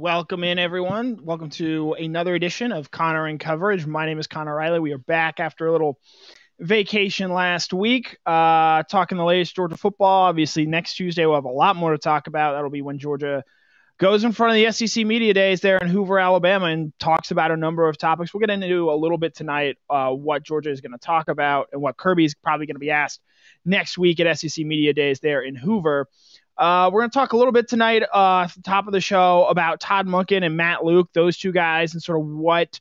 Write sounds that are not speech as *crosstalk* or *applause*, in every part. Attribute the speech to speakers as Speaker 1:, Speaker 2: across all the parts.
Speaker 1: welcome in, everyone. Welcome to another edition of Connor in Coverage. My name is Connor Riley. We are back after a little vacation last week, uh, talking the latest Georgia football. Obviously, next Tuesday we'll have a lot more to talk about. That'll be when Georgia goes in front of the SEC media days there in Hoover, Alabama, and talks about a number of topics. We'll get into a little bit tonight uh, what Georgia is going to talk about and what Kirby's probably going to be asked next week at SEC media days there in Hoover. Uh, we're going to talk a little bit tonight uh, at the top of the show about Todd Monken and Matt Luke, those two guys, and sort of what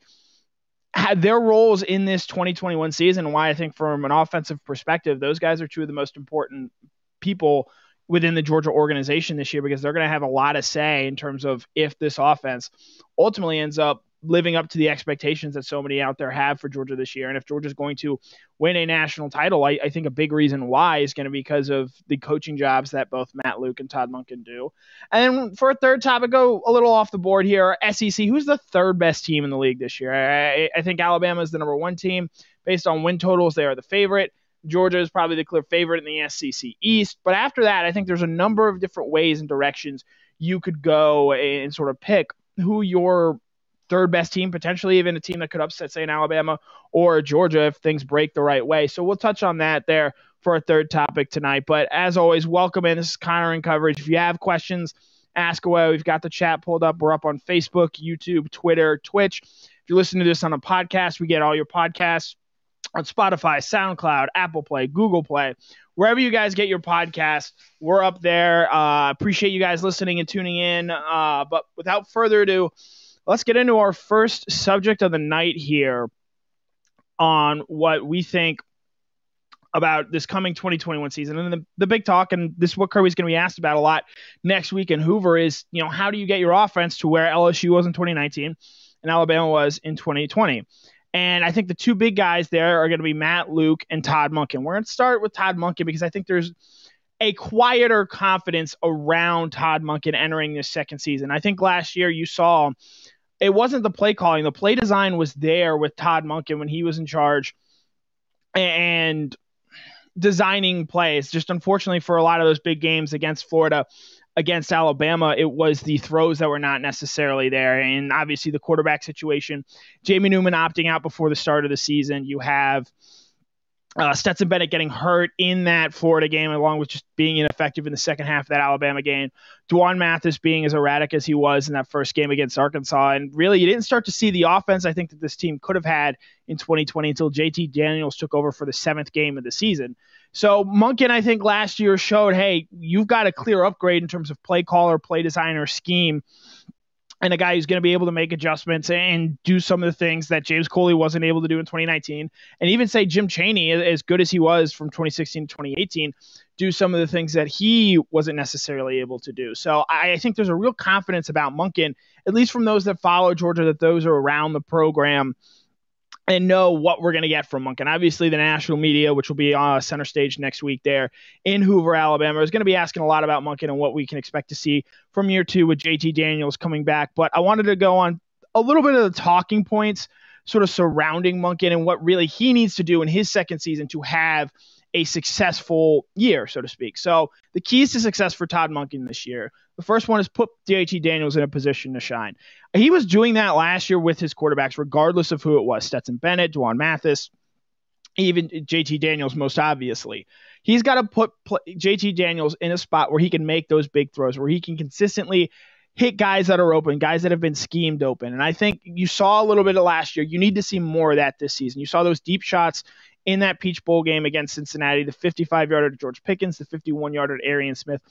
Speaker 1: had their roles in this 2021 season and why I think from an offensive perspective, those guys are two of the most important people within the Georgia organization this year because they're going to have a lot of say in terms of if this offense ultimately ends up living up to the expectations that so many out there have for Georgia this year. And if Georgia's going to win a national title, I, I think a big reason why is going to be because of the coaching jobs that both Matt Luke and Todd Monken do. And for a third topic, go a little off the board here. SEC, who's the third best team in the league this year? I, I think Alabama is the number one team. Based on win totals, they are the favorite. Georgia is probably the clear favorite in the SEC East. But after that, I think there's a number of different ways and directions you could go and sort of pick who your third best team, potentially even a team that could upset, say, in Alabama or Georgia if things break the right way. So we'll touch on that there for a third topic tonight. But as always, welcome in. This is Connor in coverage. If you have questions, ask away. We've got the chat pulled up. We're up on Facebook, YouTube, Twitter, Twitch. If you're listening to this on a podcast, we get all your podcasts on Spotify, SoundCloud, Apple Play, Google Play, wherever you guys get your podcast. We're up there. Uh, appreciate you guys listening and tuning in. Uh, but without further ado, let's get into our first subject of the night here on what we think about this coming 2021 season. And the, the big talk, and this is what Kirby's going to be asked about a lot next week in Hoover, is you know how do you get your offense to where LSU was in 2019 and Alabama was in 2020? And I think the two big guys there are going to be Matt Luke and Todd Monken. We're going to start with Todd Monken because I think there's a quieter confidence around Todd Monken entering this second season. I think last year you saw it wasn't the play calling. The play design was there with Todd Monken when he was in charge and designing plays. Just unfortunately for a lot of those big games against Florida, against Alabama, it was the throws that were not necessarily there. And obviously the quarterback situation, Jamie Newman opting out before the start of the season. You have uh, Stetson Bennett getting hurt in that Florida game, along with just being ineffective in the second half of that Alabama game. D'Wan Mathis being as erratic as he was in that first game against Arkansas. And really, you didn't start to see the offense I think that this team could have had in 2020 until JT Daniels took over for the seventh game of the season. So Monken, I think last year showed, hey, you've got a clear upgrade in terms of play caller, play designer, scheme and a guy who's going to be able to make adjustments and do some of the things that James Coley wasn't able to do in 2019. And even say Jim Chaney, as good as he was from 2016 to 2018, do some of the things that he wasn't necessarily able to do. So I, I think there's a real confidence about Monken, at least from those that follow Georgia, that those are around the program and know what we're going to get from Monken. Obviously, the national media, which will be on center stage next week there in Hoover, Alabama, is going to be asking a lot about Monken and what we can expect to see from year two with JT Daniels coming back. But I wanted to go on a little bit of the talking points sort of surrounding Monken and what really he needs to do in his second season to have – a successful year, so to speak. So the keys to success for Todd Monken this year. The first one is put JT Daniels in a position to shine. He was doing that last year with his quarterbacks, regardless of who it was Stetson Bennett, D'Wan Mathis, even JT Daniels, most obviously. He's got to put JT Daniels in a spot where he can make those big throws, where he can consistently hit guys that are open, guys that have been schemed open. And I think you saw a little bit of last year. You need to see more of that this season. You saw those deep shots in that Peach Bowl game against Cincinnati, the 55 yarder to George Pickens, the 51 yarder to Arian Smith.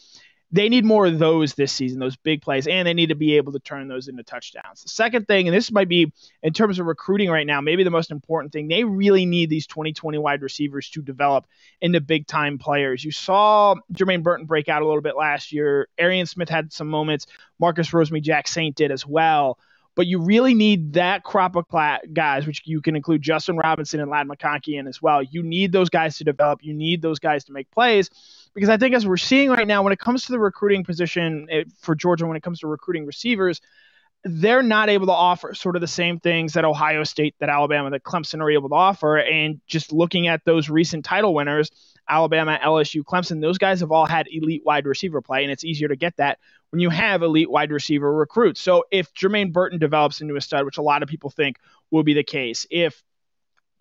Speaker 1: They need more of those this season, those big plays, and they need to be able to turn those into touchdowns. The second thing, and this might be in terms of recruiting right now, maybe the most important thing, they really need these 2020 wide receivers to develop into big time players. You saw Jermaine Burton break out a little bit last year. Arian Smith had some moments. Marcus Rosemy-Jacksaint did as well but you really need that crop of guys, which you can include Justin Robinson and Ladd McConkey in as well. You need those guys to develop. You need those guys to make plays because I think as we're seeing right now, when it comes to the recruiting position eh, for Georgia, when it comes to recruiting receivers, they're not able to offer sort of the same things that Ohio State, that Alabama, that Clemson are able to offer. And just looking at those recent title winners, Alabama, LSU, Clemson, those guys have all had elite wide receiver play, and it's easier to get that when you have elite wide receiver recruits. So if Jermaine Burton develops into a stud, which a lot of people think will be the case, if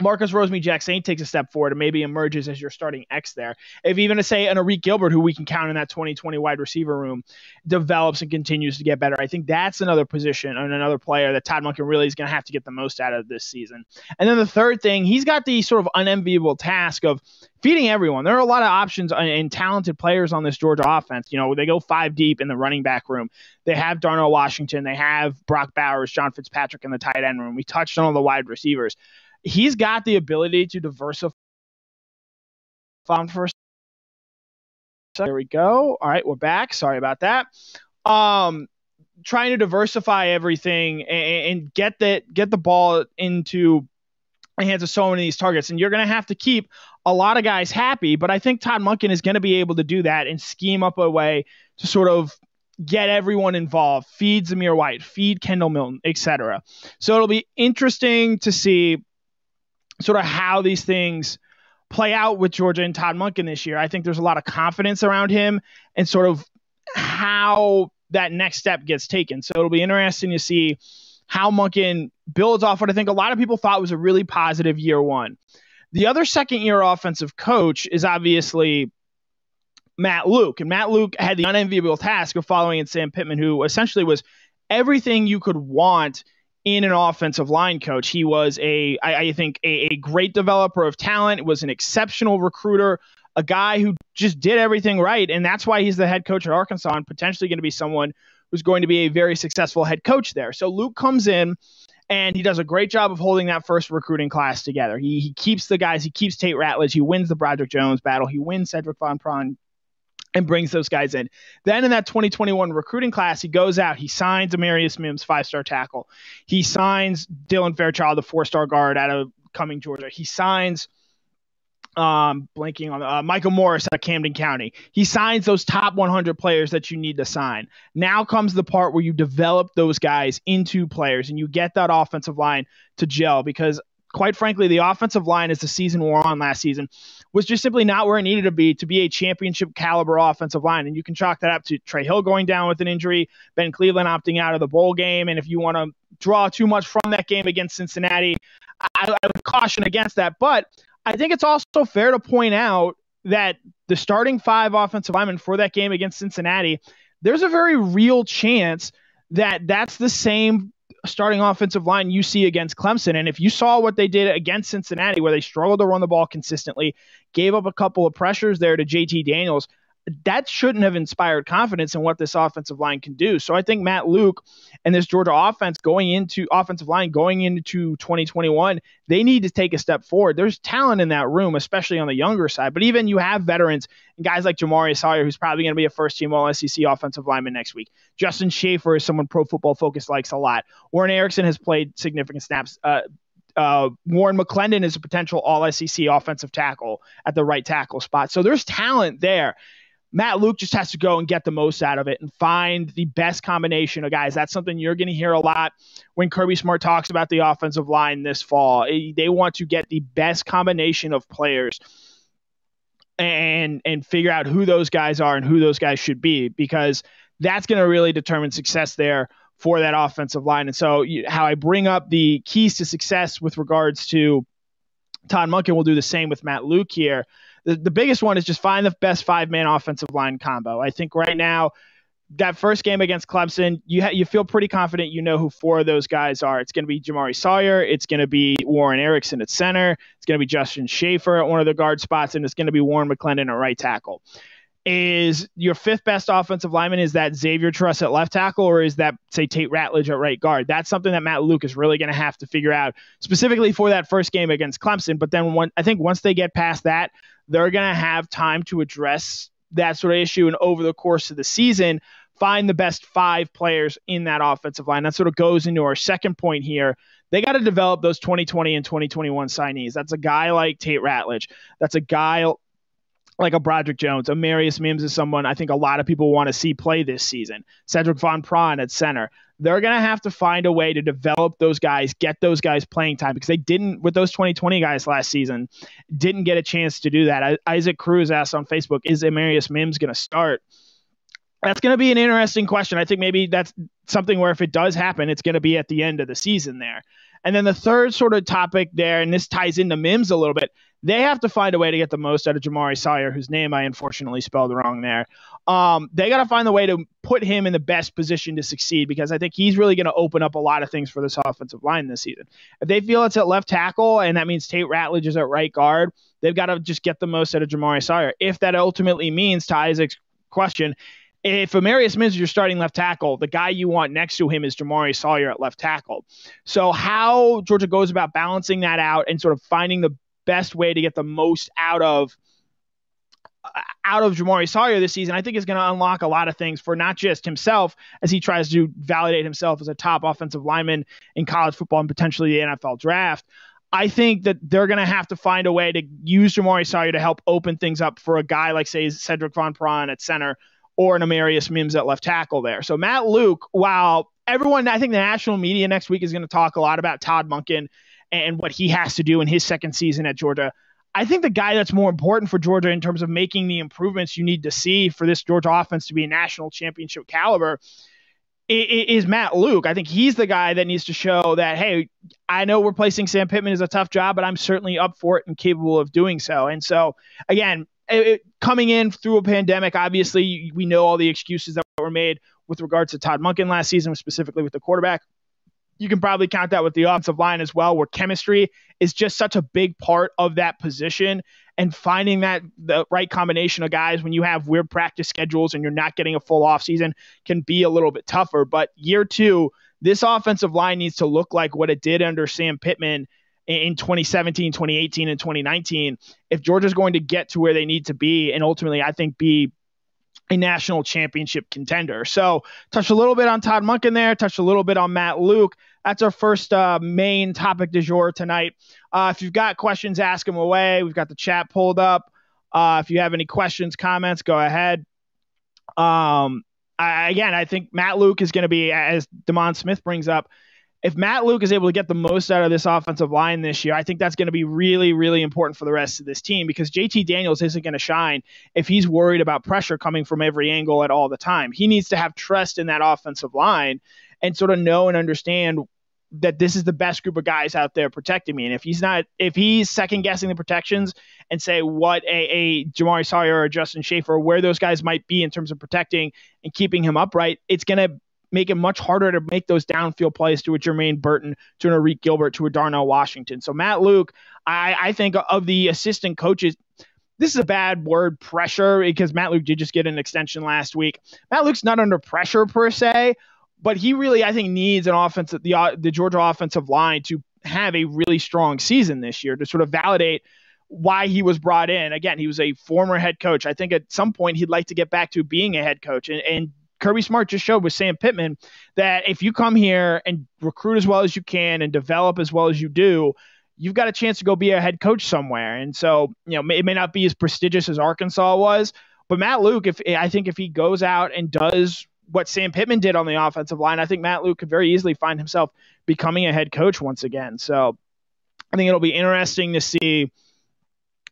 Speaker 1: Marcus Rosemy-Jacksaint takes a step forward and maybe emerges as your starting X there. If even to say an Arik Gilbert, who we can count in that 2020 wide receiver room, develops and continues to get better, I think that's another position and another player that Todd Monken really is going to have to get the most out of this season. And then the third thing, he's got the sort of unenviable task of feeding everyone. There are a lot of options and talented players on this Georgia offense. You know, they go five deep in the running back room. They have Darnell Washington. They have Brock Bowers, John Fitzpatrick in the tight end room. We touched on all the wide receivers he's got the ability to diversify first. There we go. All right, we're back. Sorry about that. Um, trying to diversify everything and, and get that get the ball into the hands of so many of these targets, and you're going to have to keep a lot of guys happy. But I think Todd Monken is going to be able to do that and scheme up a way to sort of get everyone involved, feed Zamir White, feed Kendall Milton, etc. So it'll be interesting to see sort of how these things play out with Georgia and Todd Monken this year. I think there's a lot of confidence around him and sort of how that next step gets taken. So it'll be interesting to see how Monken builds off what I think a lot of people thought was a really positive year one. The other second year offensive coach is obviously Matt Luke. And Matt Luke had the unenviable task of following in Sam Pittman, who essentially was everything you could want – in an offensive line coach. He was a, I, I think, a, a great developer of talent. Was an exceptional recruiter, a guy who just did everything right, and that's why he's the head coach at Arkansas and potentially going to be someone who's going to be a very successful head coach there. So Luke comes in and he does a great job of holding that first recruiting class together. He, he keeps the guys, he keeps Tate Ratledge, he wins the Broderick Jones battle, he wins Sedrick Van Pran and brings those guys in. Then in that 2021 recruiting class, he goes out, he signs Amarius Mims, five star tackle. He signs Dylan Fairchild, the four star guard out of Cumming, Georgia. He signs um, blanking on uh, Michael Morris at Camden County. He signs those top 100 players that you need to sign. Now comes the part where you develop those guys into players and you get that offensive line to gel because quite frankly, the offensive line as the season wore on last season was just simply not where it needed to be to be a championship caliber offensive line. And you can chalk that up to Trey Hill going down with an injury, Ben Cleveland opting out of the bowl game. And if you want to draw too much from that game against Cincinnati, I, I would caution against that. But I think it's also fair to point out that the starting five offensive linemen for that game against Cincinnati, there's a very real chance that that's the same starting offensive line you see against Clemson. And if you saw what they did against Cincinnati, where they struggled to run the ball consistently, gave up a couple of pressures there to JT Daniels, that shouldn't have inspired confidence in what this offensive line can do. So I think Matt Luke and this Georgia offense going into offensive line going into 2021, they need to take a step forward. There's talent in that room, especially on the younger side. But even you have veterans and guys like Jamaree Salyer, who's probably going to be a first team All SEC offensive lineman next week. Justin Shaffer is someone Pro Football Focus likes a lot. Warren Ericson has played significant snaps. Uh, uh, Warren McClendon is a potential All SEC offensive tackle at the right tackle spot. So there's talent there. Matt Luke just has to go and get the most out of it and find the best combination of guys. That's something you're going to hear a lot when Kirby Smart talks about the offensive line this fall. Eh, they want to get the best combination of players and and figure out who those guys are and who those guys should be because that's going to really determine success there for that offensive line. And so, how I bring up the keys to success with regards to Todd Monken will do the same with Matt Luke here the, the biggest one is just find the best five man offensive line combo. I think right now, that first game against Clemson, you ha- you feel pretty confident you know who four of those guys are. It's going to be Jamaree Salyer, it's going to be Warren Ericson at center, it's going to be Justin Shaffer at one of the guard spots, and it's going to be Warren McClendon at right tackle. Is your fifth best offensive lineman is that Xavier Truss at left tackle, or is that say Tate Ratledge at right guard? That's something that Matt Luke is really going to have to figure out specifically for that first game against Clemson. But then one, I think once they get past that, they're going to have time to address that sort of issue and over the course of the season find the best five players in that offensive line. That sort of goes into our second point here. They got to develop those 2020 and 2021 signees. That's a guy like Tate Ratledge. That's a guy like a Broderick Jones, a Marius Mims is someone I think a lot of people want to see play this season. Sedrick Van Pran at center. They're going to have to find a way to develop those guys, get those guys playing time because they didn't, with those 2020 guys last season, didn't get a chance to do that. Isaac Cruz asked on Facebook, is Marius Mims going to start? That's going to be an interesting question. I think maybe that's something where if it does happen, it's going to be at the end of the season there. And then the third sort of topic there, and this ties into Mims a little bit, they have to find a way to get the most out of Jamaree Salyer, whose name I unfortunately spelled wrong there. Um, they got to find the way to put him in the best position to succeed because I think he's really going to open up a lot of things for this offensive line this season. If they feel it's at left tackle and that means Tate Ratledge is at right guard, they've got to just get the most out of Jamaree Salyer. If that ultimately means, to Isaac's question, if Amarius Mims is your starting left tackle, the guy you want next to him is Jamaree Salyer at left tackle. So how Georgia goes about balancing that out and sort of finding the best way to get the most out of uh, out of Jamaree Salyer this season, I think is going to unlock a lot of things for not just himself as he tries to validate himself as a top offensive lineman in college football and potentially the NFL draft. I think that they're going to have to find a way to use Jamaree Salyer to help open things up for a guy like, say, Sedrick Van Pran at center or an Amarius Mims at left tackle there. So Matt Luke, while everyone, I think the national media next week is going to talk a lot about Todd Monken and what he has to do in his second season at Georgia. I think the guy that's more important for Georgia in terms of making the improvements you need to see for this Georgia offense to be a national championship caliber is Matt Luke. I think he's the guy that needs to show that, hey, I know replacing Sam Pittman is a tough job, but I'm certainly up for it and capable of doing so. And so, again, it, coming in through a pandemic, obviously, we know all the excuses that were made with regards to Todd Monken last season, specifically with the quarterback you can probably count that with the offensive line as well, where chemistry is just such a big part of that position. And finding that the right combination of guys when you have weird practice schedules and you're not getting a full offseason can be a little bit tougher. But year two, this offensive line needs to look like what it did under Sam Pittman in 2017, 2018, and 2019. If Georgia's going to get to where they need to be and ultimately, I think, be a national championship contender. So, touched a little bit on Todd Monken there, touched a little bit on Matt Luke. That's our first uh, main topic du jour tonight. Uh, if you've got questions, ask them away. We've got the chat pulled up. Uh, if you have any questions, comments, go ahead. Um, I, again, I think Matt Luke is going to be, as Demond Smith brings up, if Matt Luke is able to get the most out of this offensive line this year, I think that's going to be really, really important for the rest of this team because JT Daniels isn't going to shine if he's worried about pressure coming from every angle at all the time. He needs to have trust in that offensive line and sort of know and understand that this is the best group of guys out there protecting me. And if he's not, if he's second guessing the protections and say what a, a Jamaree Salyer or Justin Shaffer, where those guys might be in terms of protecting and keeping him upright, it's going to make it much harder to make those downfield plays to a Jermaine Burton, to an Arik Gilbert, to a Darnell Washington. So Matt Luke, I, I think of the assistant coaches, this is a bad word, pressure, because Matt Luke did just get an extension last week. Matt Luke's not under pressure per se, but he really, I think, needs an offense, the uh, the Georgia offensive line to have a really strong season this year to sort of validate why he was brought in. Again, he was a former head coach. I think at some point he'd like to get back to being a head coach and, and Kirby Smart just showed with Sam Pittman that if you come here and recruit as well as you can and develop as well as you do, you've got a chance to go be a head coach somewhere. And so, you know, it may not be as prestigious as Arkansas was, but Matt Luke, if I think if he goes out and does what Sam Pittman did on the offensive line, I think Matt Luke could very easily find himself becoming a head coach once again. So I think it'll be interesting to see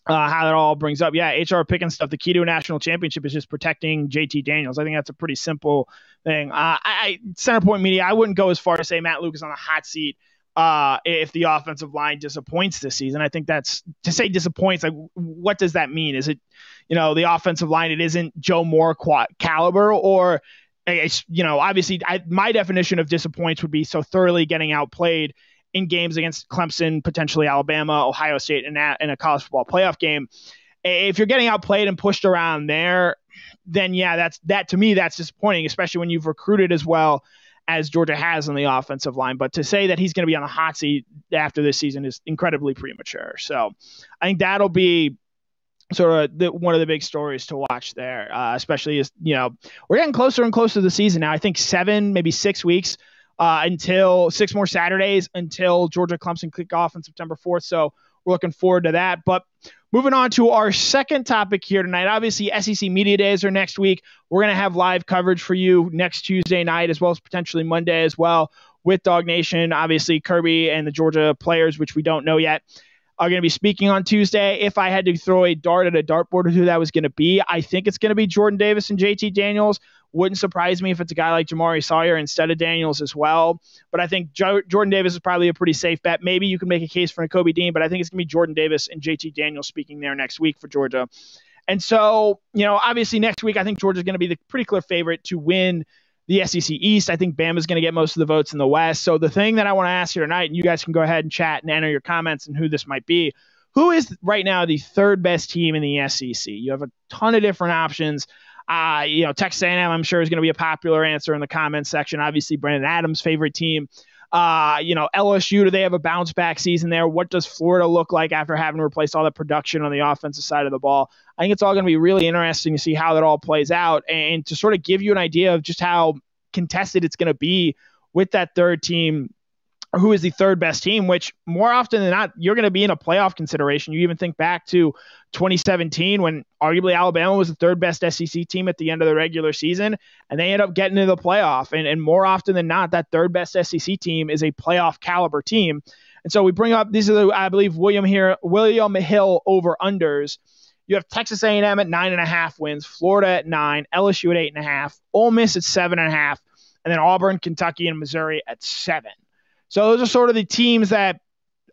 Speaker 1: uh, how that all brings up. Yeah, HR picking stuff. The key to a national championship is just protecting JT Daniels. I think that's a pretty simple thing. Uh, I, Center Point Media, I wouldn't go as far to say Matt Luke is on the hot seat uh, if the offensive line disappoints this season. I think that's to say disappoints. Like, what does that mean? Is it, you know, the offensive line? It isn't Joe Moore caliber, or it's, you know, obviously, I, my definition of disappoints would be so thoroughly getting outplayed in games against Clemson, potentially Alabama, Ohio State, in, a, in a college football playoff game. If you're getting outplayed and pushed around there, then yeah, that's that to me that's disappointing, especially when you've recruited as well as Georgia has on the offensive line. But to say that he's going to be on the hot seat after this season is incredibly premature. So I think that'll be sort of the, one of the big stories to watch there, uh, especially as you know we're getting closer and closer to the season now. I think seven, maybe six weeks uh, until six more Saturdays until Georgia Clemson kick off on September 4th. So we're looking forward to that. But moving on to our second topic here tonight. Obviously, SEC Media Days are next week. We're going to have live coverage for you next Tuesday night, as well as potentially Monday as well with DawgNation. Obviously, Kirby and the Georgia players, which we don't know yet, are going to be speaking on Tuesday. If I had to throw a dart at a dartboard of who that was going to be, I think it's going to be Jordan Davis and JT Daniels. Wouldn't surprise me if it's a guy like Jamaree Salyer instead of Daniels as well. But I think jo- Jordan Davis is probably a pretty safe bet. Maybe you can make a case for Kobe Dean, but I think it's going to be Jordan Davis and JT Daniels speaking there next week for Georgia. And so, you know, obviously next week, I think Georgia's going to be the pretty clear favorite to win the SEC East. I think Bama's going to get most of the votes in the West. So the thing that I want to ask you tonight, and you guys can go ahead and chat and enter your comments and who this might be. Who is right now the third best team in the SEC? You have a ton of different options. Uh, you know, Texas A&M, I'm sure is going to be a popular answer in the comments section. Obviously, Brandon Adams' favorite team. Uh, you know, LSU, do they have a bounce back season there? What does Florida look like after having replaced all the production on the offensive side of the ball? I think it's all going to be really interesting to see how that all plays out and to sort of give you an idea of just how contested it's going to be with that third team who is the third best team, which more often than not, you're going to be in a playoff consideration. You even think back to 2017 when arguably Alabama was the third best SEC team at the end of the regular season, and they end up getting to the playoff. And, and more often than not, that third best SEC team is a playoff caliber team. And so we bring up these are the I believe William here William Hill over unders. You have Texas A&M at nine and a half wins, Florida at nine, LSU at eight and a half, Ole Miss at seven and a half, and then Auburn, Kentucky, and Missouri at seven. So those are sort of the teams that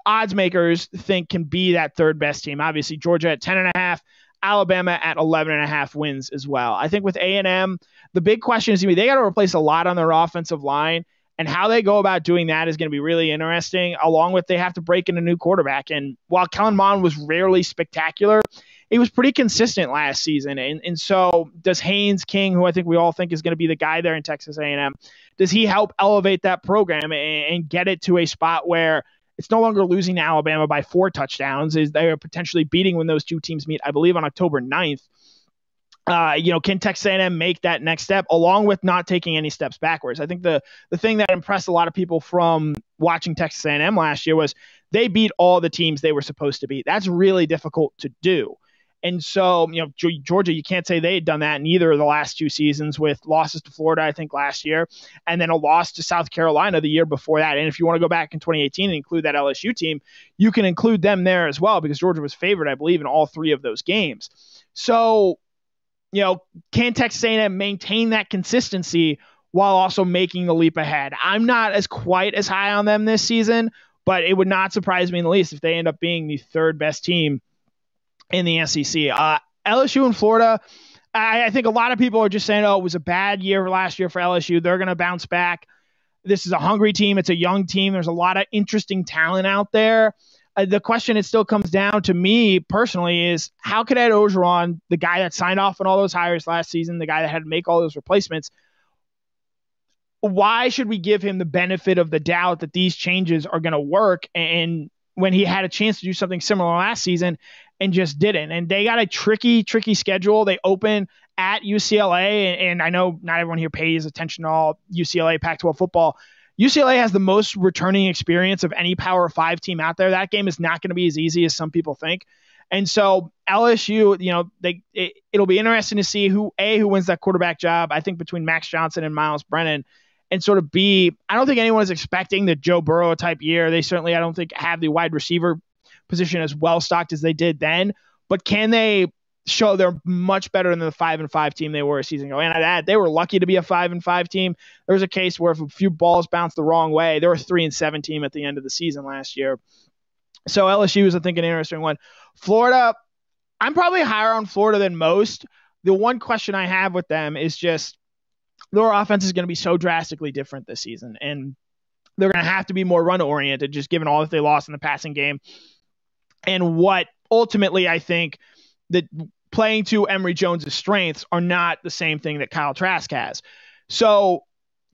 Speaker 1: odds makers think can be that third best team. Obviously, Georgia at 10 and a half, Alabama at 11 and a half wins as well. I think with A&M, the big question is going to be they got to replace a lot on their offensive line. And how they go about doing that is going to be really interesting, along with they have to break in a new quarterback. And while Kellen Mond was rarely spectacular, he was pretty consistent last season. And, and so does Haynes King, who I think we all think is going to be the guy there in Texas A&M, does he help elevate that program and, and get it to a spot where it's no longer losing to Alabama by four touchdowns. Is they are potentially beating when those two teams meet, I believe, on October 9th. Uh, you know, can Texas A&M make that next step along with not taking any steps backwards? I think the the thing that impressed a lot of people from watching Texas A&M last year was they beat all the teams they were supposed to beat. That's really difficult to do. And so, you know, Georgia, you can't say they had done that in either of the last two seasons with losses to Florida, I think, last year, and then a loss to South Carolina the year before that. And if you want to go back in 2018 and include that LSU team, you can include them there as well because Georgia was favored, I believe, in all three of those games. So, you know, can Texas A&M maintain that consistency while also making the leap ahead? I'm not as quite as high on them this season, but it would not surprise me in the least if they end up being the third best team in the SEC. Uh, LSU and Florida, I, I, think a lot of people are just saying, oh, it was a bad year last year for LSU. They're going to bounce back. This is a hungry team. It's a young team. There's a lot of interesting talent out there. Uh, the question it still comes down to me personally is how could Ed Orgeron, the guy that signed off on all those hires last season, the guy that had to make all those replacements, why should we give him the benefit of the doubt that these changes are going to work and when he had a chance to do something similar last season and just didn't. And they got a tricky, tricky schedule. They open at UCLA, and, and I know not everyone here pays attention to all UCLA Pac 12 football. UCLA has the most returning experience of any Power Five team out there. That game is not going to be as easy as some people think. And so LSU, you know, they it, will be interesting to see who a who wins that quarterback job. I think between Max Johnson and Myles Brennan, and sort of b I don't think anyone is expecting the Joe Burrow type year. They certainly I don't think have the wide receiver position as well stocked as they did then. But can they show they're much better than the five and five team they were a season ago? And I'd add they were lucky to be a five and five team. There was a case where if a few balls bounced the wrong way, they were three and seven team at the end of the season last year. So LSU is I think an interesting one. Florida, I'm probably higher on Florida than most. The one question I have with them is just their offense is going to be so drastically different this season, and they're going to have to be more run oriented, just given all that they lost in the passing game and what ultimately I think that playing to Emory Jones's strengths are not the same thing that Kyle Trask has. So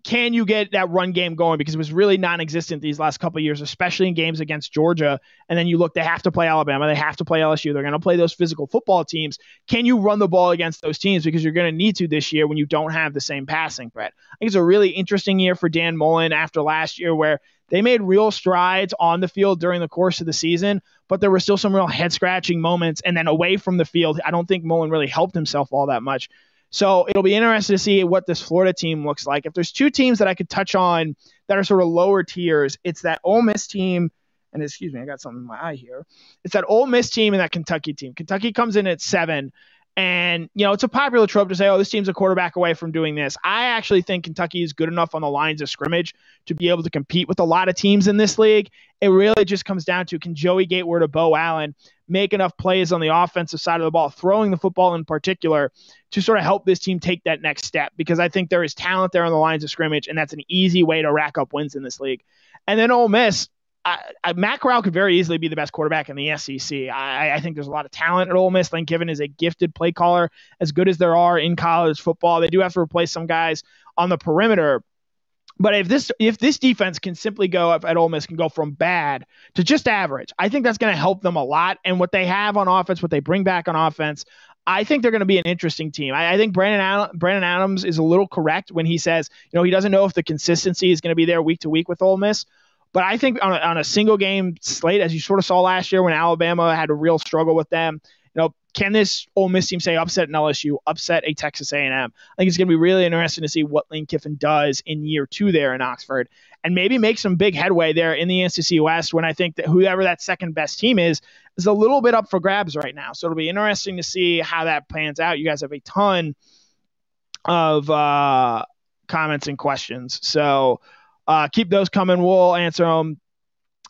Speaker 1: can you get that run game going because it was really non-existent these last couple years, especially in games against Georgia. And then you look, they have to play Alabama, they have to play LSU, they're going to play those physical football teams. Can you run the ball against those teams because you're going to need to this year when you don't have the same passing threat? I think it's a really interesting year for Dan Mullen after last year where they made real strides on the field during the course of the season, but there were still some real head scratching moments. And then away from the field, I don't think Mullen really helped himself all that much. So it'll be interesting to see what this Florida team looks like. If there's two teams that I could touch on that are sort of lower tiers, it's that Ole Miss team. And excuse me, I got something in my eye here. It's that Ole Miss team and that Kentucky team. Kentucky comes in at seven. And, you know, it's a popular trope to say, oh, this team's a quarterback away from doing this. I actually think Kentucky is good enough on the lines of scrimmage to be able to compete with a lot of teams in this league. It really just comes down to can Joey Gatewood or Beau Allen make enough plays on the offensive side of the ball, throwing the football in particular, to sort of help this team take that next step. Because I think there is talent there on the lines of scrimmage, and that's an easy way to rack up wins in this league. And then Ole Miss, I, I, Matt Corral could very easily be the best quarterback in the SEC. I, I, think there's a lot of talent at Ole Miss. Lane Kiffin is a gifted play caller, as good as there are in college football. They do have to replace some guys on the perimeter. But if this if this defense can simply go at Ole Miss can go from bad to just average, I think that's going to help them a lot. And what they have on offense, what they bring back on offense, I think they're going to be an interesting team. I, I think Brandon Brandon Adams is a little correct when he says, you know, he doesn't know if the consistency is going to be there week to week with Ole Miss. But I think on a, on a single game slate, as you sort of saw last year when Alabama had a real struggle with them, you know, can this Ole Miss team say upset an LSU, upset a Texas A&M? I think it's going to be really interesting to see what Lane Kiffin does in year two there in Oxford, and maybe make some big headway there in the SEC West. When I think that whoever that second best team is is a little bit up for grabs right now. So it'll be interesting to see how that plans out. You guys have a ton of uh, comments and questions, so uh, keep those coming. We'll answer them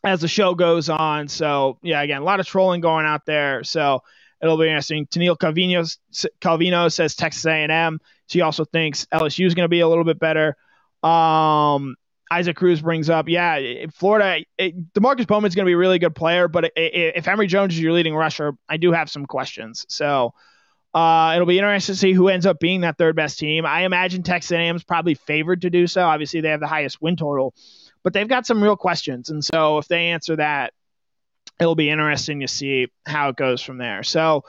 Speaker 1: as the show goes on. So yeah, again, a lot of trolling going out there. So it'll be interesting. Tennille Calvino, Calvino says Texas A&M. She also thinks LSU is going to be a little bit better. Um, Isaac Cruz brings up, yeah, Florida. It, Demarkcus Bowman is going to be a really good player, but it, it, if Emory Jones is your leading rusher, I do have some questions. So uh, it'll be interesting to see who ends up being that third best team. I imagine Texas A&M is probably favored to do so. Obviously, they have the highest win total, but they've got some real questions, and so if they answer that, it'll be interesting to see how it goes from there. So,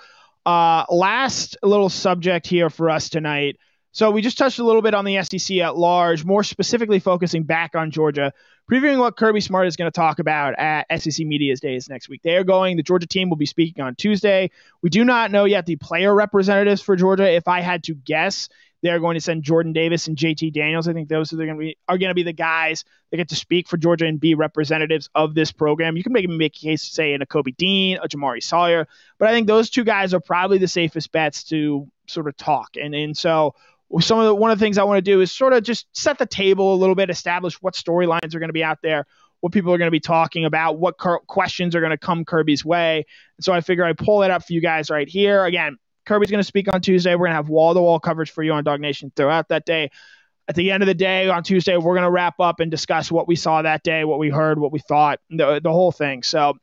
Speaker 1: uh, last little subject here for us tonight. So we just touched a little bit on the SEC at large, more specifically focusing back on Georgia, previewing what Kirby Smart is going to talk about at SEC Media's Days next week. They are going, the Georgia team will be speaking on Tuesday. We do not know yet the player representatives for Georgia. If I had to guess, they're going to send Jordan Davis and JT Daniels. I think those are going to be are going to be the guys that get to speak for Georgia and be representatives of this program. You can make, make a case, say, in a Kobe Dean, a Jamaree Salyer, but I think those two guys are probably the safest bets to sort of talk. And and so some of the, one of the things I want to do is sort of just set the table a little bit, establish what storylines are going to be out there, what people are going to be talking about, what questions are going to come Kirby's way. And so I figure I pull it up for you guys right here. Again, Kirby's going to speak on Tuesday. We're going to have wall to wall coverage for you on DawgNation throughout that day. At the end of the day, on Tuesday, we're going to wrap up and discuss what we saw that day, what we heard, what we thought, the, the whole thing. So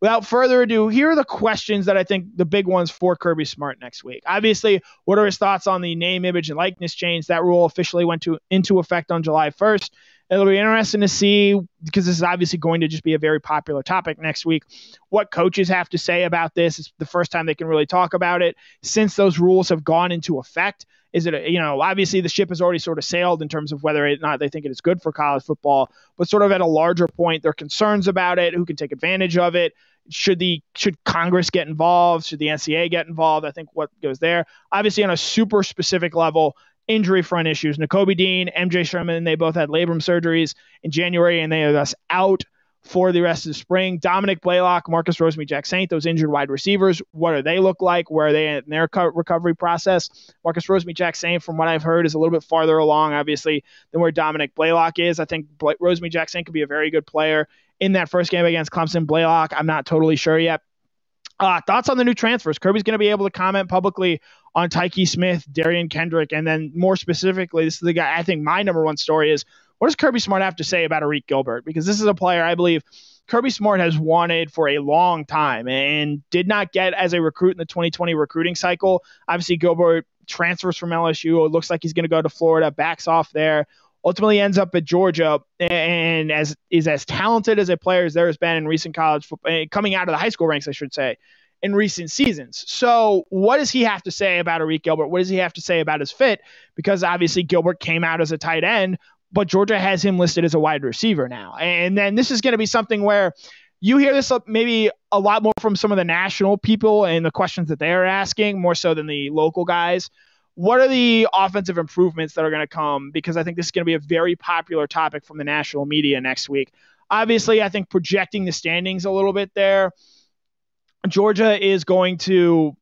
Speaker 1: without further ado, here are the questions that I think the big ones for Kirby Smart next week. Obviously, what are his thoughts on the name, image, and likeness change? That rule officially went to into effect on July 1st. It'll be interesting to see because this is obviously going to just be a very popular topic next week. What coaches have to say about this? It's the first time they can really talk about it since those rules have gone into effect. Is it, you know, obviously the ship has already sort of sailed in terms of whether or not they think it is good for college football, but sort of at a larger point, their concerns about it, who can take advantage of it. Should the should Congress get involved? Should the NCA get involved? I think what goes there. Obviously, on a super specific level, injury front issues. Nakobe Dean, MJ Sherman, they both had labrum surgeries in January, and they are thus out for the rest of the spring. Dominick Blaylock, Marcus Rosemy-Jacksaint, those injured wide receivers, what do they look like? Where are they in their recovery process? Marcus Rosemy-Jacksaint, from what I've heard, is a little bit farther along, obviously, than where Dominick Blaylock is. I think Rosemy-Jacksaint could be a very good player in that first game against Clemson. Blaylock, I'm not totally sure yet. Uh, thoughts on the new transfers? Kirby's going to be able to comment publicly on Tykee Smith, Derion Kendrick, and then more specifically, this is the guy I think my number one story is what does Kirby Smart have to say about Arik Gilbert? Because this is a player I believe Kirby Smart has wanted for a long time and did not get as a recruit in the 2020 recruiting cycle. Obviously, Gilbert transfers from LSU. It looks like he's going to go to Florida, backs off there ultimately ends up at Georgia and as is as talented as a player as there has been in recent college football, eh, coming out of the high school ranks, I should say, in recent seasons. So, what does he have to say about Arik Gilbert? What does he have to say about his fit? Because obviously Gilbert came out as a tight end, but Georgia has him listed as a wide receiver now. And then this is going to be something where you hear this maybe a lot more from some of the national people and the questions that they're asking more so than the local guys. What are the offensive improvements that are going to come? Because I think this is going to be a very popular topic from the national media next week. Obviously, I think projecting the standings a little bit there, Georgia is going to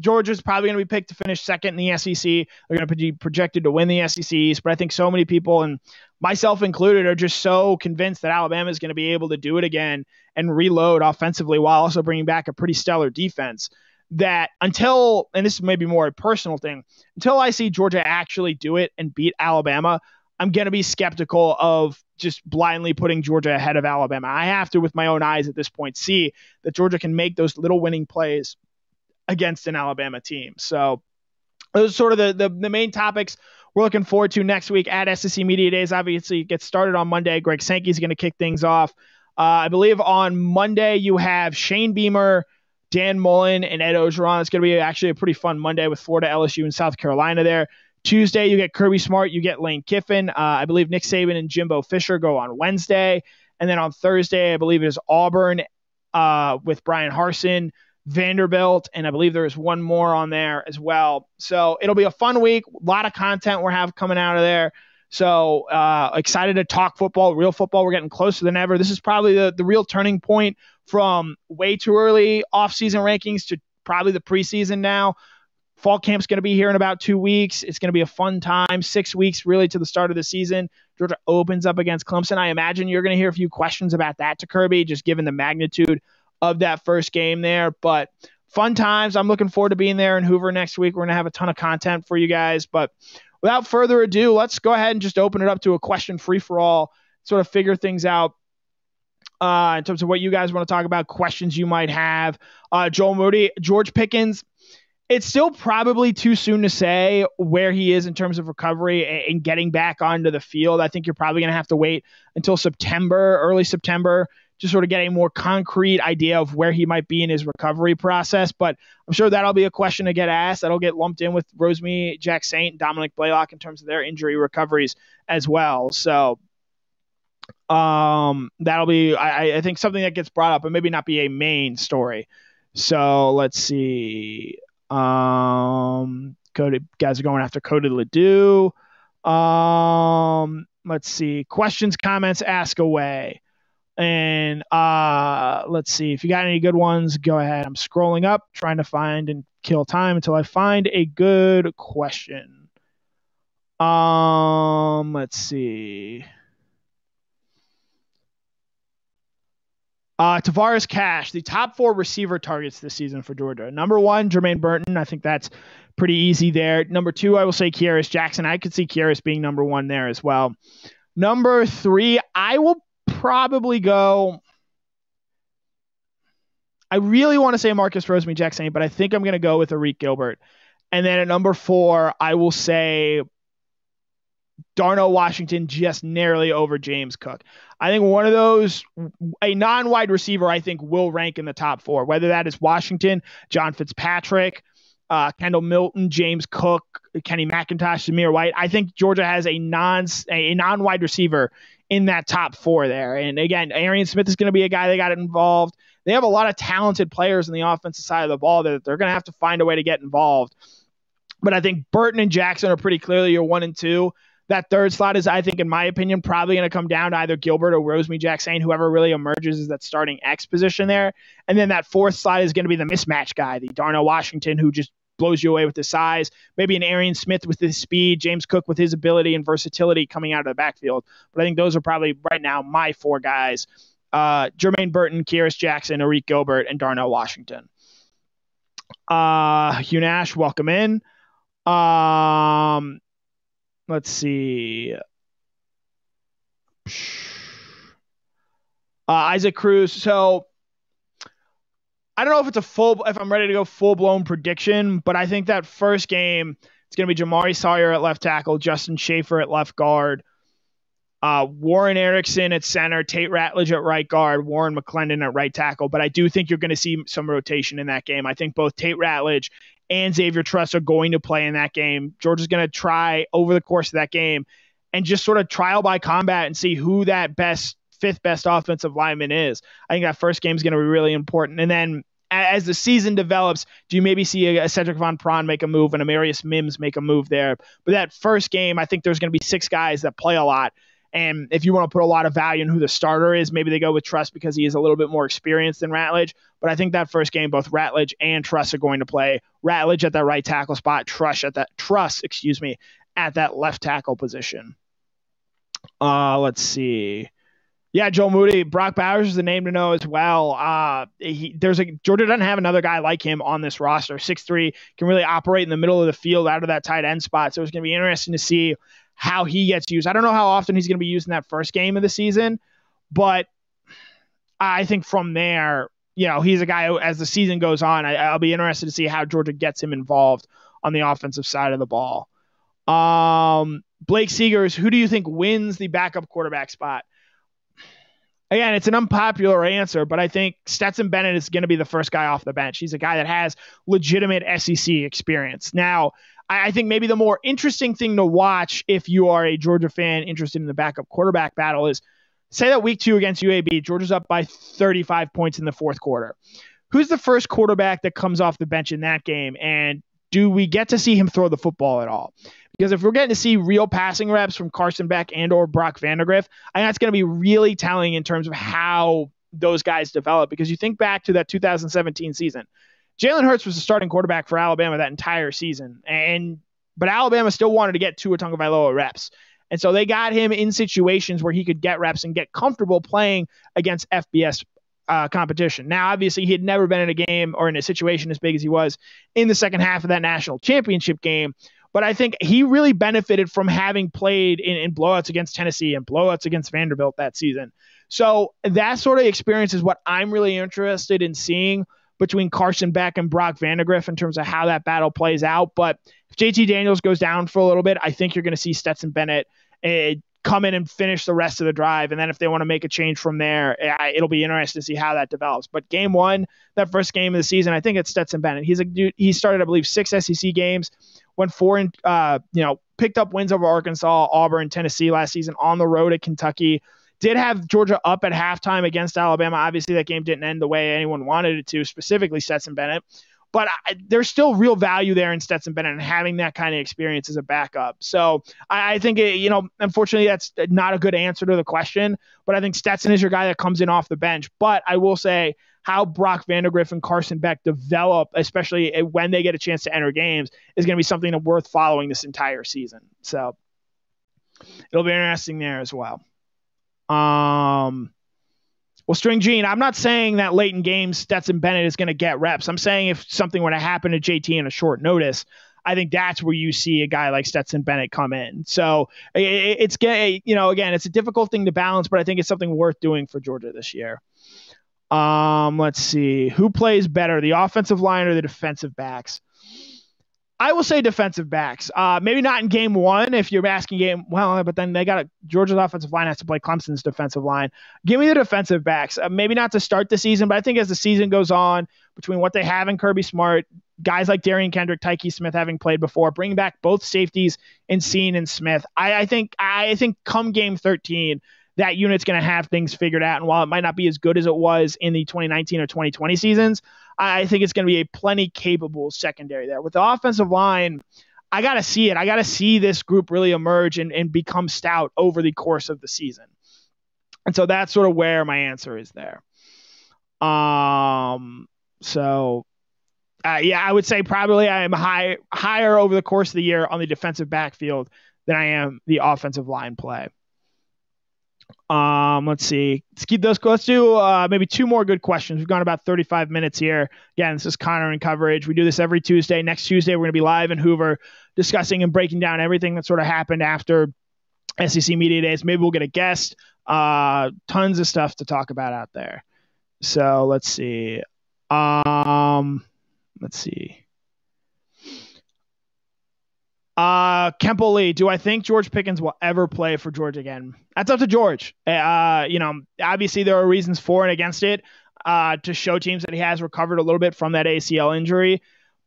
Speaker 1: Georgia's probably going to be picked to finish second in the SEC. They're going to be projected to win the SECs, but I think so many people, and myself included, are just so convinced that Alabama is going to be able to do it again and reload offensively while also bringing back a pretty stellar defense. That until, and this may be more a personal thing, until I see Georgia actually do it and beat Alabama, I'm going to be skeptical of just blindly putting Georgia ahead of Alabama. I have to, with my own eyes at this point, see that Georgia can make those little winning plays against an Alabama team. So those are sort of the, the, the main topics we're looking forward to next week at SEC Media Days. Obviously, it gets started on Monday. Greg Sankey is going to kick things off. Uh, I believe on Monday you have Shane Beamer, Dan Mullen, and Ed Orgeron. It's going to be actually a pretty fun Monday with Florida, LSU, and South Carolina there. Tuesday, you get Kirby Smart, you get Lane Kiffin. Uh, I believe Nick Saban and Jimbo Fisher go on Wednesday. And then on Thursday, I believe it is Auburn uh, with Bryan Harsin. Vanderbilt, and I believe there is one more on there as well. So it'll be a fun week. A lot of content we're have coming out of there. So uh, excited to talk football, real football. We're getting closer than ever. This is probably the, the real turning point from way too early offseason rankings to probably the preseason now. Fall camp's going to be here in about two weeks. It's going to be a fun time. Six weeks really to the start of the season. Georgia opens up against Clemson. I imagine you're going to hear a few questions about that to Kirby, just given the magnitude of that first game there. But fun times. I'm looking forward to being there in Hoover next week. We're going to have a ton of content for you guys. But without further ado, let's go ahead and just open it up to a question free for all, sort of figure things out. Uh, in terms of what you guys want to talk about, questions you might have. Uh, Joel Moody, George Pickens, it's still probably too soon to say where he is in terms of recovery and getting back onto the field. I think you're probably going to have to wait until September, early September, to sort of get a more concrete idea of where he might be in his recovery process. But I'm sure that'll be a question to get asked. That'll get lumped in with Rosemy, Jack Saint, Dominick Blaylock in terms of their injury recoveries as well. So um, that'll be, I, I think, something that gets brought up, but maybe not be a main story. So let's see. Um, Cody, guys are going after Cody Ledoux. Um, let's see. Questions, comments, ask away. And uh, let's see if you got any good ones. Go ahead. I'm scrolling up, trying to find and kill time until I find a good question. Um, let's see. Uh, Tavares Cash, the top four receiver targets this season for Georgia. Number one, Jermaine Burton. I think that's pretty easy there. Number two, I will say Kearis Jackson. I could see Kearis being number one there as well. Number three, I will probably go. I really want to say Marcus Rosemy Jackson, but I think I'm going to go with Arik Gilbert. And then at number four, I will say Darnell Washington just narrowly over James Cook. I think one of those, a non wide receiver, I think will rank in the top four, whether that is Washington, John Fitzpatrick, uh, Kendall Milton, James Cook, Kenny McIntosh, Zamir White. I think Georgia has a non a non wide receiver in that top four there. And again, Arian Smith is going to be a guy that got involved. They have a lot of talented players on the offensive side of the ball that they're going to have to find a way to get involved. But I think Burton and Jackson are pretty clearly your one and two. That third slot is, I think, in my opinion, probably going to come down to either Gilbert or Rosemy Jackson, whoever really emerges is that starting X position there. And then that fourth slot is going to be the mismatch guy, the Darnell Washington, who just blows you away with his size. Maybe an Arian Smith with his speed, James Cook with his ability and versatility coming out of the backfield. But I think those are probably right now my four guys: uh, Jermaine Burton, Kearis Jackson, Arik Gilbert, and Darnell Washington. Uh, Hugh Nash, welcome in. Um, let's see. Uh, Isaac Cruz. So I don't know if it's a full if I'm ready to go full blown prediction, but I think that first game it's going to be Jamaree Salyer at left tackle, Justin Shaffer at left guard, uh, Warren Ericson at center, Tate Ratledge at right guard, Warren McClendon at right tackle. But I do think you're going to see some rotation in that game. I think both Tate Ratledge and Xavier Truss are going to play in that game. Georgia's going to try over the course of that game and just sort of trial by combat and see who that best fifth best offensive lineman is. I think that first game is going to be really important. And then as the season develops, do you maybe see a, Sedrick Van Pran make a move and Amarius Mims make a move there? But that first game, I think there's going to be six guys that play a lot. And if you want to put a lot of value in who the starter is, maybe they go with Truss because he is a little bit more experienced than Ratledge. But I think that first game, both Ratledge and Truss are going to play. Ratledge at that right tackle spot, Truss at that Truss, excuse me, at that left tackle position. Uh, let's see. Yeah, Joel Moody, Brock Bowers is the name to know as well. Uh, he, there's a Georgia doesn't have another guy like him on this roster. Six three can really operate in the middle of the field out of that tight end spot. So it's going to be interesting to see how he gets used. I don't know how often he's going to be used in that first game of the season, but I think from there, you know, he's a guy who, as the season goes on, I, will be interested to see how Georgia gets him involved on the offensive side of the ball. Um, Blake Seegers, who do you think wins the backup quarterback spot? Again, it's an unpopular answer, but I think Stetson Bennett is going to be the first guy off the bench. He's a guy that has legitimate SEC experience. Now, I think maybe the more interesting thing to watch if you are a Georgia fan interested in the backup quarterback battle is say that week two against UAB, Georgia's up by 35 points in the fourth quarter. Who's the first quarterback that comes off the bench in that game? And do we get to see him throw the football at all? Because if we're getting to see real passing reps from Carson Beck and or Brock Vandagriff, I think that's going to be really telling in terms of how those guys develop. Because you think back to that 2017 season, Jalen Hurts was the starting quarterback for Alabama that entire season, and but Alabama still wanted to get Tua Tagovailoa reps, and so they got him in situations where he could get reps and get comfortable playing against FBS uh, competition. Now, obviously, he had never been in a game or in a situation as big as he was in the second half of that national championship game. But I think he really benefited from having played in, in blowouts against Tennessee and blowouts against Vanderbilt that season. So that sort of experience is what I'm really interested in seeing between Carson Beck and Brock Vandagriff in terms of how that battle plays out. But if JT Daniels goes down for a little bit, I think you're going to see Stetson Bennett uh, come in and finish the rest of the drive. And then if they want to make a change from there, uh, it'll be interesting to see how that develops. But game one, that first game of the season, I think it's Stetson Bennett. He's a dude, he started, I believe, six SEC games, went four and uh, you know picked up wins over Arkansas, Auburn, Tennessee last season on the road at Kentucky. Did have Georgia up at halftime against Alabama. Obviously, that game didn't end the way anyone wanted it to, specifically Stetson Bennett. But I, there's still real value there in Stetson Bennett and having that kind of experience as a backup. So I, I think, it, you know, unfortunately, that's not a good answer to the question. But I think Stetson is your guy that comes in off the bench. But I will say, how Brock Vandagriff and Carson Beck develop, especially when they get a chance to enter games, is going to be something worth following this entire season. So it'll be interesting there as well. Um, well, String Gene, I'm not saying that late in games Stetson Bennett is going to get reps. I'm saying if something were to happen to JT in a short notice, I think that's where you see a guy like Stetson Bennett come in. So it's you know again it's a difficult thing to balance, but I think it's something worth doing for Georgia this year. Um, let's see who plays better, the offensive line or the defensive backs. I will say defensive backs. Uh, maybe not in game one if you're asking game. Well, but then they got a, Georgia's offensive line has to play Clemson's defensive line. Give me the defensive backs. Uh, maybe not to start the season, but I think as the season goes on, between what they have in Kirby Smart, guys like Derion Kendrick, Tykee Smith having played before, bring back both safeties in Cine and Smith. I, I think I think come game 13, that unit's going to have things figured out. And while it might not be as good as it was in the 2019 or 2020 seasons, I think it's going to be a plenty capable secondary there. With the offensive line, I got to see it. I got to see this group really emerge and, and become stout over the course of the season. And so that's sort of where my answer is there. Um, so uh, yeah, I would say probably I am high, higher over the course of the year on the defensive backfield than I am the offensive line play. Um, let's see. Let's keep those. Let's do uh, maybe two more good questions. We've gone about 35 minutes here. Again, this is Connor in coverage. We do this every Tuesday. Next Tuesday, we're going to be live in Hoover discussing and breaking down everything that sort of happened after SEC Media Days. Maybe we'll get a guest. Uh, tons of stuff to talk about out there. So let's see. Um, let's see. Uh, Kemple Lee, do I think George Pickens will ever play for George again? That's up to George. Uh, you know, obviously there are reasons for and against it. Uh, to show teams that he has recovered a little bit from that ACL injury.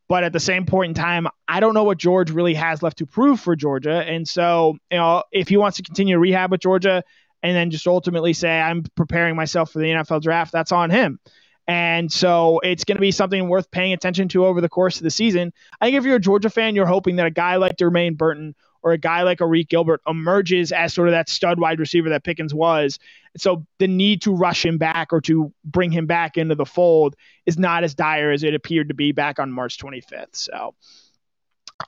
Speaker 1: But at the same point in time, I don't know what George really has left to prove for Georgia. And so, you know, if he wants to continue rehab with Georgia and then just ultimately say, I'm preparing myself for the NFL draft, that's on him. And so it's going to be something worth paying attention to over the course of the season. I think if you're a Georgia fan, you're hoping that a guy like Jermaine Burton or a guy like Arik Gilbert emerges as sort of that stud wide receiver that Pickens was. So the need to rush him back or to bring him back into the fold is not as dire as it appeared to be back on March 25th. So,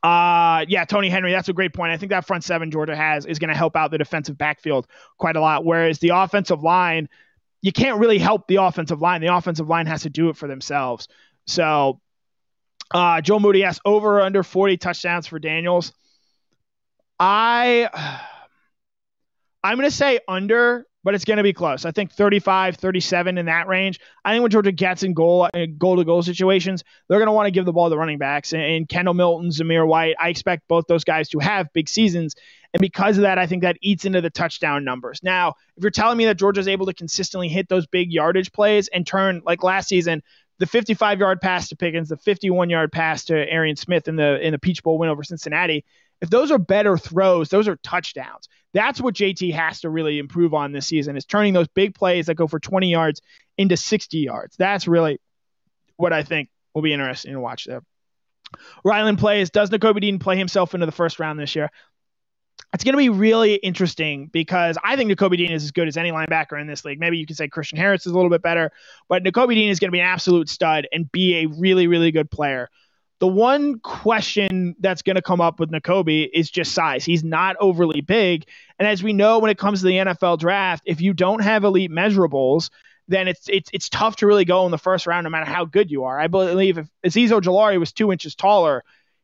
Speaker 1: uh, yeah, Tony Henry, that's a great point. I think that front seven Georgia has is going to help out the defensive backfield quite a lot. Whereas the offensive line, you can't really help the offensive line. The offensive line has to do it for themselves. So, uh, Joe Moody asks over under 40 touchdowns for Daniels. I *sighs* I'm going to say under, but it's going to be close. I think 35, 37 in that range. I think when Georgia gets in goal goal to goal situations, they're going to want to give the ball to the running backs and, and Kendall Milton, Zamir White. I expect both those guys to have big seasons. And because of that, I think that eats into the touchdown numbers. Now, if you're telling me that Georgia's able to consistently hit those big yardage plays and turn like last season, the 55 yard pass to Pickens, the 51 yard pass to Arian Smith in the in the Peach Bowl win over Cincinnati, if those are better throws, those are touchdowns. That's what JT has to really improve on this season is turning those big plays that go for 20 yards into 60 yards. That's really what I think will be interesting to watch there. Ryland plays. Does Nakobe Dean play himself into the first round this year? It's going to be really interesting because I think Nakobe Dean is as good as any linebacker in this league. Maybe you could say Christian Harris is a little bit better, but Nakobe Dean is going to be an absolute stud and be a really, really good player. The one question that's going to come up with Nakobe is just size. He's not overly big. And as we know, when it comes to the NFL draft, if you don't have elite measurables, then it's it's it's tough to really go in the first round, no matter how good you are. I believe if Azeez Ojulari was two inches taller,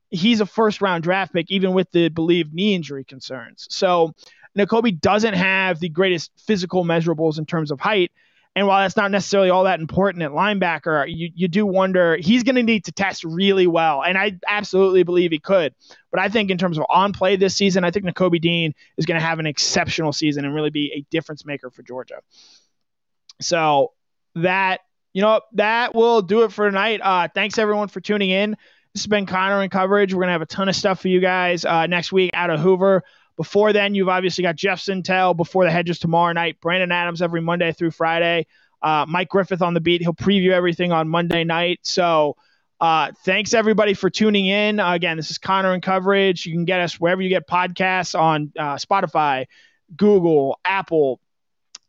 Speaker 1: he's a first round draft pick, even with the believed knee injury concerns. So Nakobe doesn't have the greatest physical measurables in terms of height. And while that's not necessarily all that important at linebacker, you, you do wonder he's going to need to test really well. And I absolutely believe he could. But I think in terms of on play this season, I think Nakobe Dean is going to have an exceptional season and really be a difference maker for Georgia. So that, you know, that will do it for tonight. Uh, thanks everyone for tuning in. This has been Connor in coverage. We're going to have a ton of stuff for you guys uh, next week out of Hoover. Before then, you've obviously got Jeff Sentell before the hedges tomorrow night, Brandon Adams every Monday through Friday, uh, Mike Griffith on the beat. He'll preview everything on Monday night. So uh, thanks everybody for tuning in. Uh, again, this is Connor and coverage. You can get us wherever you get podcasts on uh, Spotify, Google, Apple,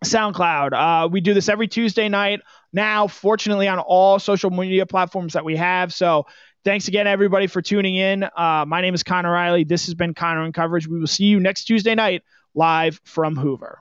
Speaker 1: SoundCloud. Uh, we do this every Tuesday night now, fortunately, on all social media platforms that we have. So Thanks again, everybody, for tuning in. Uh, my name is Connor Riley. This has been Connor in Coverage. We will see you next Tuesday night live from Hoover.